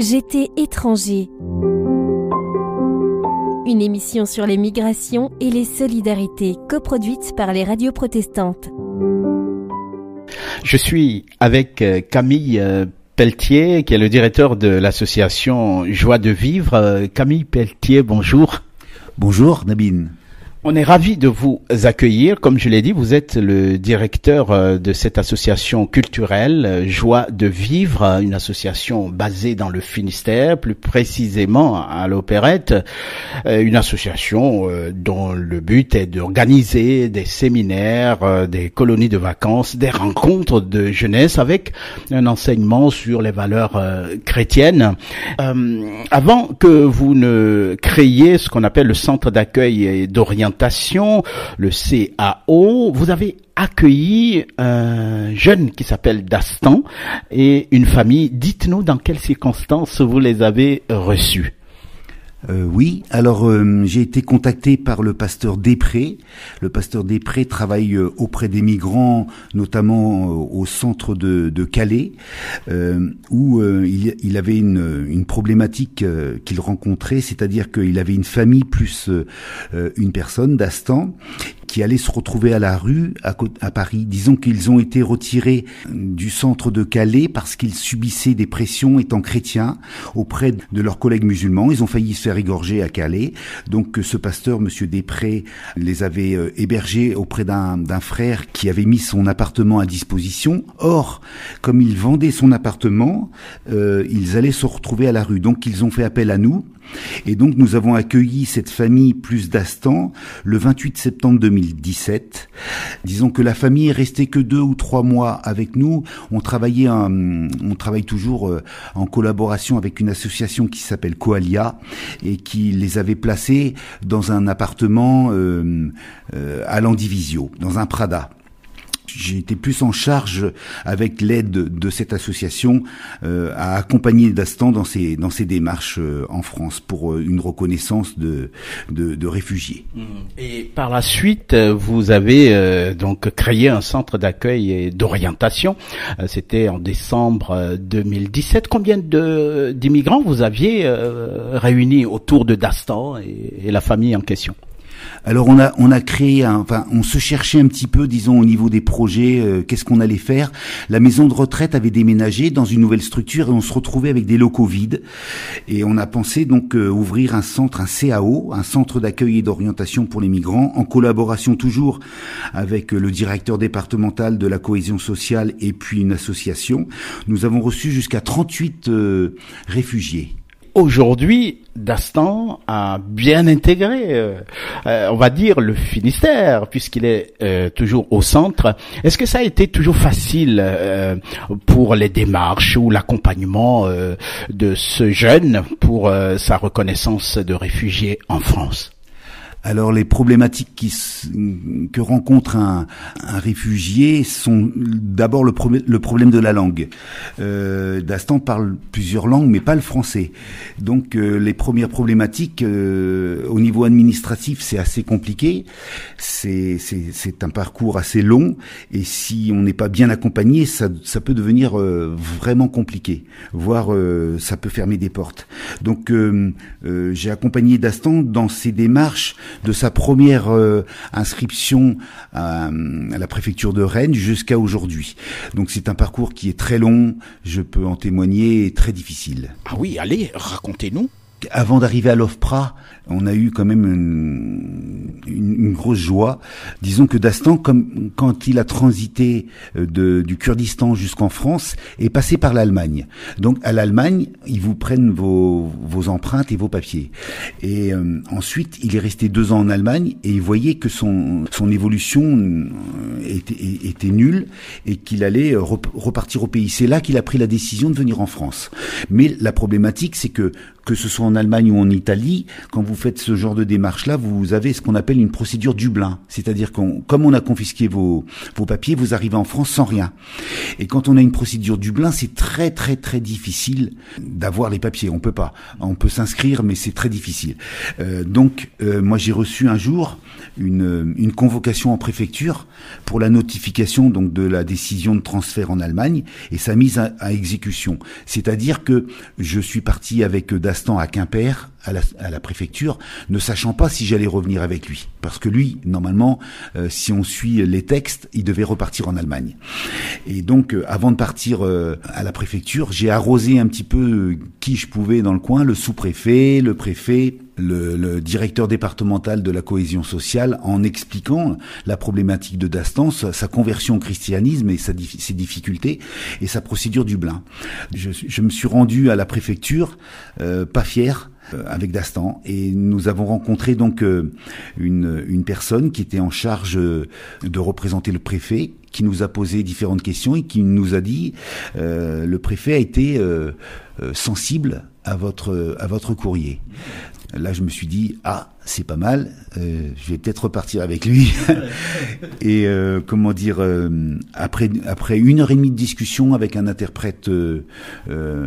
J'étais étranger. Une émission sur les migrations et les solidarités coproduite par les radios protestantes. Je suis avec euh, Camille euh, Pelletier, qui est le directeur de l'association Joie de Vivre. Euh, Camille Pelletier, bonjour. Bonjour Nabine. On est ravi de vous accueillir. Comme je l'ai dit, vous êtes le directeur euh, de cette association culturelle euh, Joie de Vivre, une association basée dans le Finistère, plus précisément à l'Opérette, euh, une association dont le but est d'organiser des séminaires, des colonies de vacances, des rencontres de jeunesse avec un enseignement sur les valeurs chrétiennes. avant que vous ne créiez ce qu'on appelle le centre d'accueil et d'orientation le CAO, vous avez accueilli un jeune qui s'appelle Dastan et une famille. Dites-nous dans quelles circonstances vous les avez reçus. Euh, oui, alors euh, j'ai été contacté par le pasteur Després. Le pasteur Després travaille euh, auprès des migrants, notamment au centre de, Calais, où il, avait une, problématique qu'il rencontrait, c'est-à-dire qu'il avait une famille plus une personne, Dastan, qui allaient se retrouver à la rue à, à Paris. Disons qu'ils ont été retirés du centre de Calais parce qu'ils subissaient des pressions étant chrétiens auprès de leurs collègues musulmans. Ils ont failli se égorger à Calais. Donc ce pasteur, Monsieur Després, les avait euh, hébergés auprès d'un frère qui avait mis son appartement à disposition. Or, comme il vendait son appartement, euh, ils allaient se retrouver à la rue. Donc ils ont fait appel à nous et donc nous avons accueilli cette famille plus d'Astan le 28 septembre 2017. Disons que la famille est restée que deux ou trois mois avec nous. On on travaille toujours euh, en collaboration avec une association qui s'appelle Coalia et qui les avait placés dans un appartement euh, euh, à Landivisio, dans un Prada j'ai été plus en charge avec l'aide de, cette association euh, à accompagner Dastan dans ses dans ses démarches euh, en France pour euh, une reconnaissance de de, réfugiés. Mmh. Et par la suite, vous avez donc créé un centre d'accueil et d'orientation. C'était en décembre 2017. Combien d'immigrants vous aviez réunis autour de Dastan et la famille en question? Alors on a on a créé, enfin on se cherchait un petit peu, disons au niveau des projets, euh, qu'est-ce qu'on allait faire. La maison de retraite avait déménagé dans une nouvelle structure et on se retrouvait avec des locaux vides. Et on a pensé donc euh, ouvrir un centre, un CAO, un centre d'accueil et d'orientation pour les migrants, en collaboration toujours avec euh, le directeur départemental de la cohésion sociale et puis une association. Nous avons reçu jusqu'à 38 réfugiés aujourd'hui, Dastan a bien intégré, euh, euh, on va dire, le Finistère, puisqu'il est euh, toujours au centre. Est-ce que ça a été toujours facile pour les démarches ou l'accompagnement de ce jeune pour sa reconnaissance de réfugié en France? Alors les problématiques que rencontre un, réfugié sont d'abord le, problème de la langue. Euh, Dastan parle plusieurs langues, mais pas le français. Donc euh, les premières problématiques euh, au niveau administratif, c'est assez compliqué. C'est un parcours assez long, et si on n'est pas bien accompagné, ça, ça peut devenir vraiment compliqué, voire ça peut fermer des portes. Donc j'ai accompagné Dastan dans ses démarches de sa première euh, inscription à, la préfecture de Rennes jusqu'à aujourd'hui. Donc c'est un parcours qui est très long, je peux en témoigner, très difficile. Ah oui, allez, racontez-nous avant d'arriver à l'OFPRA, on a eu quand même une, une, grosse joie. Disons que Dastan, comme quand il a transité euh, de, du Kurdistan jusqu'en France, est passé par l'Allemagne. Donc à l'Allemagne, ils vous prennent vos, vos empreintes et vos papiers. Et euh, ensuite, il est resté deux ans en Allemagne et il voyait que son, son évolution euh, était, était nulle et qu'il allait repartir au pays. C'est là qu'il a pris la décision de venir en France. Mais la problématique, c'est que que ce soit en Allemagne ou en Italie, quand vous faites ce genre de démarche-là, vous avez ce qu'on appelle une procédure Dublin. C'est-à-dire qu'on, comme on a confisqué vos, vos papiers, vous arrivez en France sans rien. Et quand on a une procédure Dublin, c'est très très très difficile d'avoir les papiers. On peut pas. On peut s'inscrire, mais c'est très difficile. Euh, donc, euh, moi j'ai reçu un jour une, une convocation en préfecture pour la notification donc de la décision de transfert en Allemagne et sa mise à, à exécution. C'est-à-dire que je suis parti avec À Quimper à la, à la, préfecture, ne sachant pas si j'allais revenir avec lui. Parce que lui, normalement, euh, si on suit les textes, il devait repartir en Allemagne. Et donc, euh, avant de partir euh, à la préfecture, j'ai arrosé un petit peu qui je pouvais dans le coin, le sous-préfet, le préfet, le, le, directeur départemental de la cohésion sociale, en expliquant la problématique de Dastan, sa, conversion au christianisme et ses difficultés, et sa procédure du Blin. Je, je me suis rendu à la préfecture, pas fier, avec Dastan et nous avons rencontré donc une, une personne qui était en charge de représenter le préfet qui nous a posé différentes questions et qui nous a dit euh, le préfet a été euh, sensible à votre à votre courrier. Là, je me suis dit ah c'est pas mal, euh, je vais peut-être repartir avec lui. et euh, comment dire après après une heure et demie de discussion avec un interprète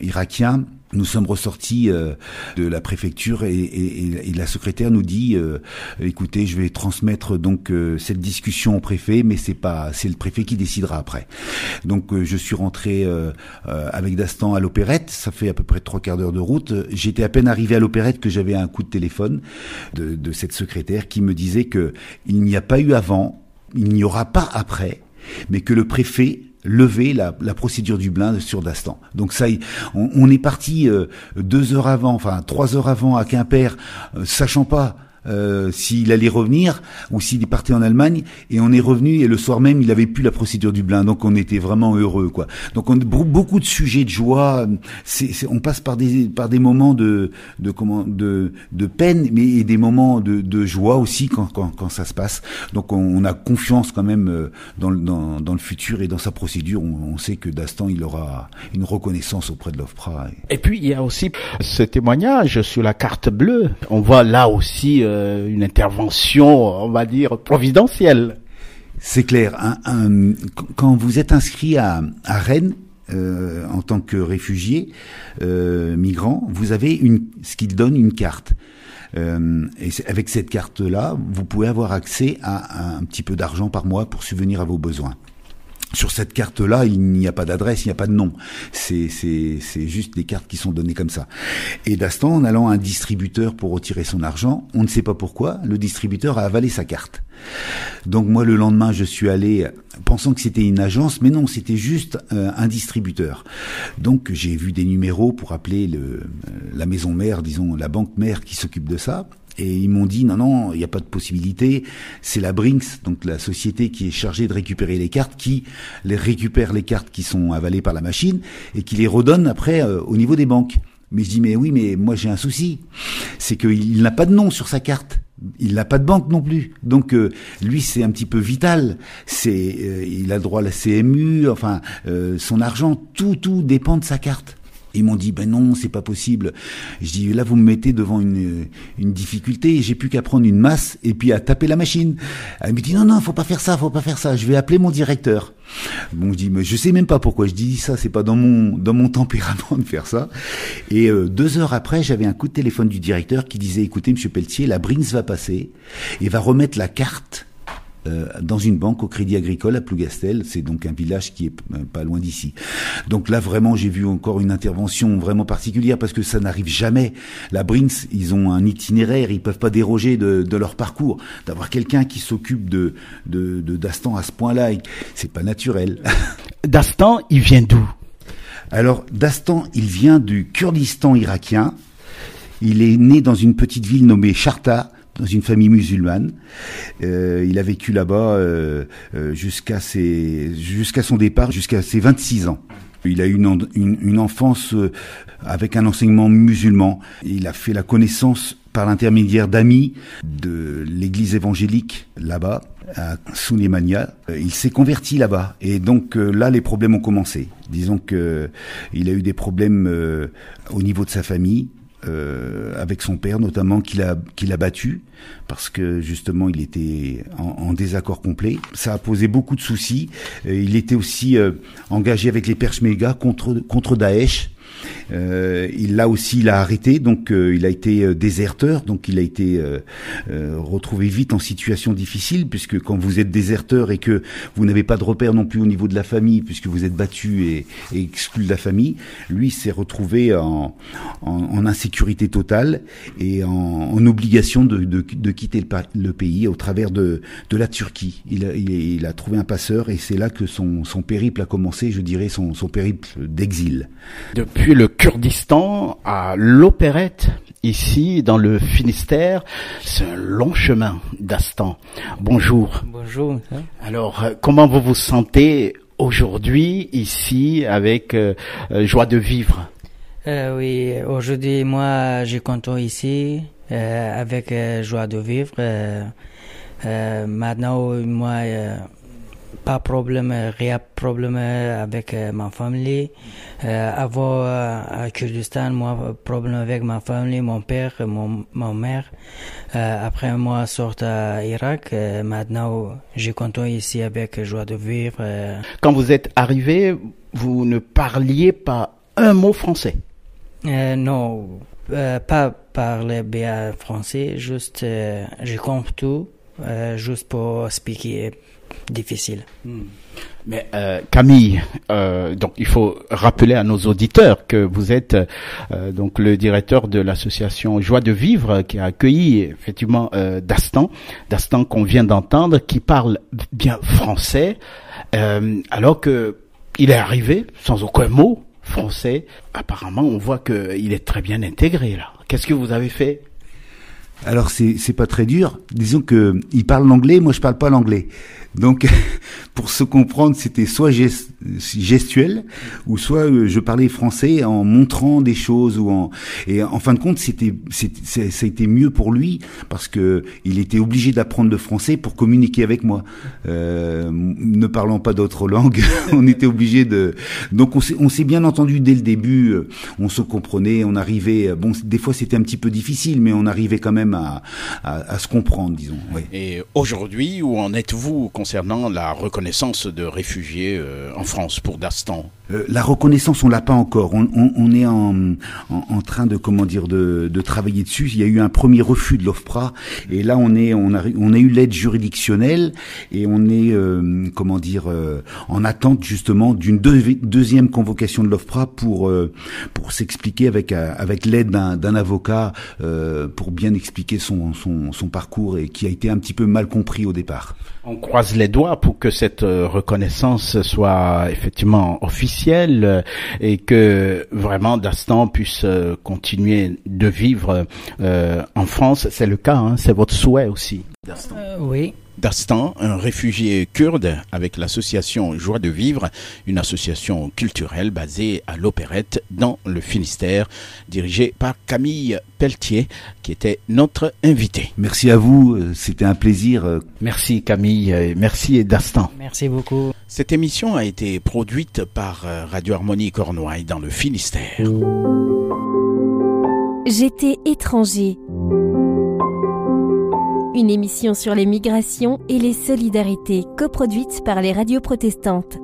irakien, nous sommes ressortis euh, de la préfecture et, la secrétaire nous dit euh, écoutez je vais transmettre donc euh, cette discussion au préfet mais c'est pas c'est le préfet qui décidera après. Donc je suis rentré avec Dastan à l'opérette. Ça fait à peu près trois quarts d'heure de route. J'étais à peine arrivé à l'opérette que j'avais un coup de téléphone de, de cette secrétaire qui me disait que il n'y a pas eu avant il n'y aura pas après mais que le préfet lever la, la, procédure du blind sur Dastan. Donc ça, on, on est parti euh, deux heures avant, enfin trois heures avant à Quimper, euh, sachant pas euh, s'il allait revenir ou s'il partait en Allemagne. Et on est revenu et le soir même il avait plus la procédure du Blin. Donc on était vraiment heureux quoi. Donc on beaucoup de sujets de joie. On passe par des par des moments de de comment de de peine mais et des moments de, de joie aussi quand, quand, quand ça se passe. Donc on, a confiance quand même euh, dans dans, le futur et dans sa procédure. On, sait que Dastan il aura une reconnaissance auprès de l'OFPRA. Et puis il y a aussi ce témoignage sur la carte bleue. On voit là aussi euh, une intervention, on va dire, providentielle. C'est clair. Quand vous êtes inscrit à, Rennes, euh, en tant que réfugié euh, migrant, vous avez une, ce qu'il donne une carte. Euh, et avec cette carte-là, vous pouvez avoir accès à un petit peu d'argent par mois pour subvenir à vos besoins. Sur cette carte-là, il n'y a pas d'adresse, il n'y a pas de nom. C'est, juste des cartes qui sont données comme ça. Et Dastan, en allant à un distributeur pour retirer son argent, on ne sait pas pourquoi, le distributeur a avalé sa carte. Donc moi, le lendemain, je suis allé pensant que c'était une agence, mais non, c'était juste euh, un distributeur. Donc j'ai vu des numéros pour appeler le, la maison mère, disons la banque mère qui s'occupe de ça. Et ils m'ont dit non non, il n'y a pas de possibilité. C'est la Brinks, donc la société qui est chargée de récupérer les cartes, qui les récupère les cartes qui sont avalées par la machine et qui les redonne après euh, au niveau des banques. Mais je dis mais oui, mais moi j'ai un souci, c'est qu'il n'a pas de nom sur sa carte. Il n'a pas de banque non plus, donc euh, lui c'est un petit peu vital. C'est, euh, il a droit à la CMU, enfin euh, son argent, tout tout dépend de sa carte. Ils m'ont dit ben non, c'est pas possible. Je dis là vous me mettez devant une, une difficulté, j'ai plus qu'à prendre une masse et puis à taper la machine. Elle me dit non non, faut pas faire ça, faut pas faire ça. Je vais appeler mon directeur. Bon, je dis mais je sais même pas pourquoi je dis ça, c'est pas dans mon dans mon tempérament de faire ça. Et euh, deux heures après, j'avais un coup de téléphone du directeur qui disait écoutez Monsieur Pelletier, la Brinks va passer et va remettre la carte euh, dans une banque au Crédit Agricole à Plougastel. C'est donc un village qui est pas loin d'ici. Donc là, vraiment, j'ai vu encore une intervention vraiment particulière parce que ça n'arrive jamais. La Brinks, ils ont un itinéraire, ils peuvent pas déroger de, de leur parcours. D'avoir quelqu'un qui s'occupe de, de, de Dastan à ce point-là, c'est pas naturel. Dastan, il vient d'où? Alors, Dastan, il vient du Kurdistan irakien. Il est né dans une petite ville nommée Sharta, dans une famille musulmane. Euh, il a vécu là-bas euh, jusqu'à ses jusqu'à son départ, jusqu'à ses 26 ans. Il a eu une, une, une, enfance avec un enseignement musulman. Il a fait la connaissance par l'intermédiaire d'amis de l'église évangélique là-bas, à Souleymania. Il s'est converti là-bas. Et donc là, les problèmes ont commencé. Disons que il a eu des problèmes au niveau de sa famille, avec son père notamment qu'il a qu'il a battu parce que justement il était en, désaccord complet. Ça a posé beaucoup de soucis. il était aussi engagé avec les Peshmerga contre contre Daesh euh, il l'a aussi, il a arrêté, donc euh, il a été euh, déserteur, donc il a été retrouvé vite en situation difficile, puisque quand vous êtes déserteur et que vous n'avez pas de repère non plus au niveau de la famille, puisque vous êtes battu et, exclu de la famille, lui s'est retrouvé en, en, insécurité totale et en, en obligation de, de, de, quitter le, pays au travers de, de la Turquie. Il a, il, a trouvé un passeur et c'est là que son, son périple a commencé, je dirais, son, son périple d'exil. Depuis le Kurdistan à l'opérette ici dans le Finistère. C'est un long chemin, Dastan. Bonjour. Bonjour. Alors, euh, comment vous vous sentez aujourd'hui ici avec euh, euh, joie de vivre? Oui, aujourd'hui, moi, je content ici avec joie de vivre. maintenant, moi, pas problème, rien problème avec euh, ma famille. Euh, avant à Kurdistan, moi problème avec ma famille, mon père, mon, mon mère. Euh, après moi sort à Irak. maintenant, je content ici avec joie de vivre. Quand vous êtes arrivé, vous ne parliez pas un mot français? non, pas parler bien français. Juste, je comprends tout, juste pour expliquer difficile. Hmm. Mais euh, Camille, euh, donc il faut rappeler à nos auditeurs que vous êtes euh, donc le directeur de l'association Joie de Vivre qui a accueilli effectivement euh, Dastan, Dastan qu'on vient d'entendre, qui parle bien français, alors que il est arrivé sans aucun mot français. Apparemment, on voit qu'il est très bien intégré là. Qu'est-ce que vous avez fait? Alors c'est c'est pas très dur. Disons que il parle l'anglais, moi je parle pas l'anglais. Donc, pour se comprendre, c'était soit gestuel, ou soit euh, je parlais français en montrant des choses ou en et en fin de compte, c'était ça a été mieux pour lui parce que il était obligé d'apprendre le français pour communiquer avec moi. Euh, ne parlant pas d'autres langues, on était obligé de. Donc on s'est bien entendu dès le début. Euh, on se comprenait, on arrivait. Bon, des fois c'était un petit peu difficile, mais on arrivait quand même à à, à se comprendre, disons. Et aujourd'hui, où en êtes-vous concernant la reconnaissance de réfugiés euh, en France pour Dastan? Euh, la reconnaissance, on l'a pas encore. On, on, on est en, en, en, train de comment dire de, de, travailler dessus. Il y a eu un premier refus de l'OFPRA et là on est on a on a eu l'aide juridictionnelle et on est euh, comment dire euh, en attente justement d'une deuxième convocation de l'OFPRA pour pour s'expliquer avec avec l'aide d'un avocat pour bien expliquer son, son son parcours et qui a été un petit peu mal compris au départ. On croise les doigts pour que cette reconnaissance soit effectivement officielle euh, et que vraiment Dastan puisse euh, continuer de vivre euh, en France. C'est le cas, hein, c'est votre souhait aussi, Dastan. oui. Dastan, un réfugié kurde avec l'association Joie de Vivre, une association culturelle basée à l'Opérette dans le Finistère, dirigée par Camille Pelletier, qui était notre invité. Merci à vous, c'était un plaisir. Merci Camille, merci Dastan. Merci beaucoup. Cette émission a été produite par Radio Harmonie Cornouailles dans le Finistère. J'étais étranger une émission sur les migrations et les solidarités coproduite par les radios protestantes.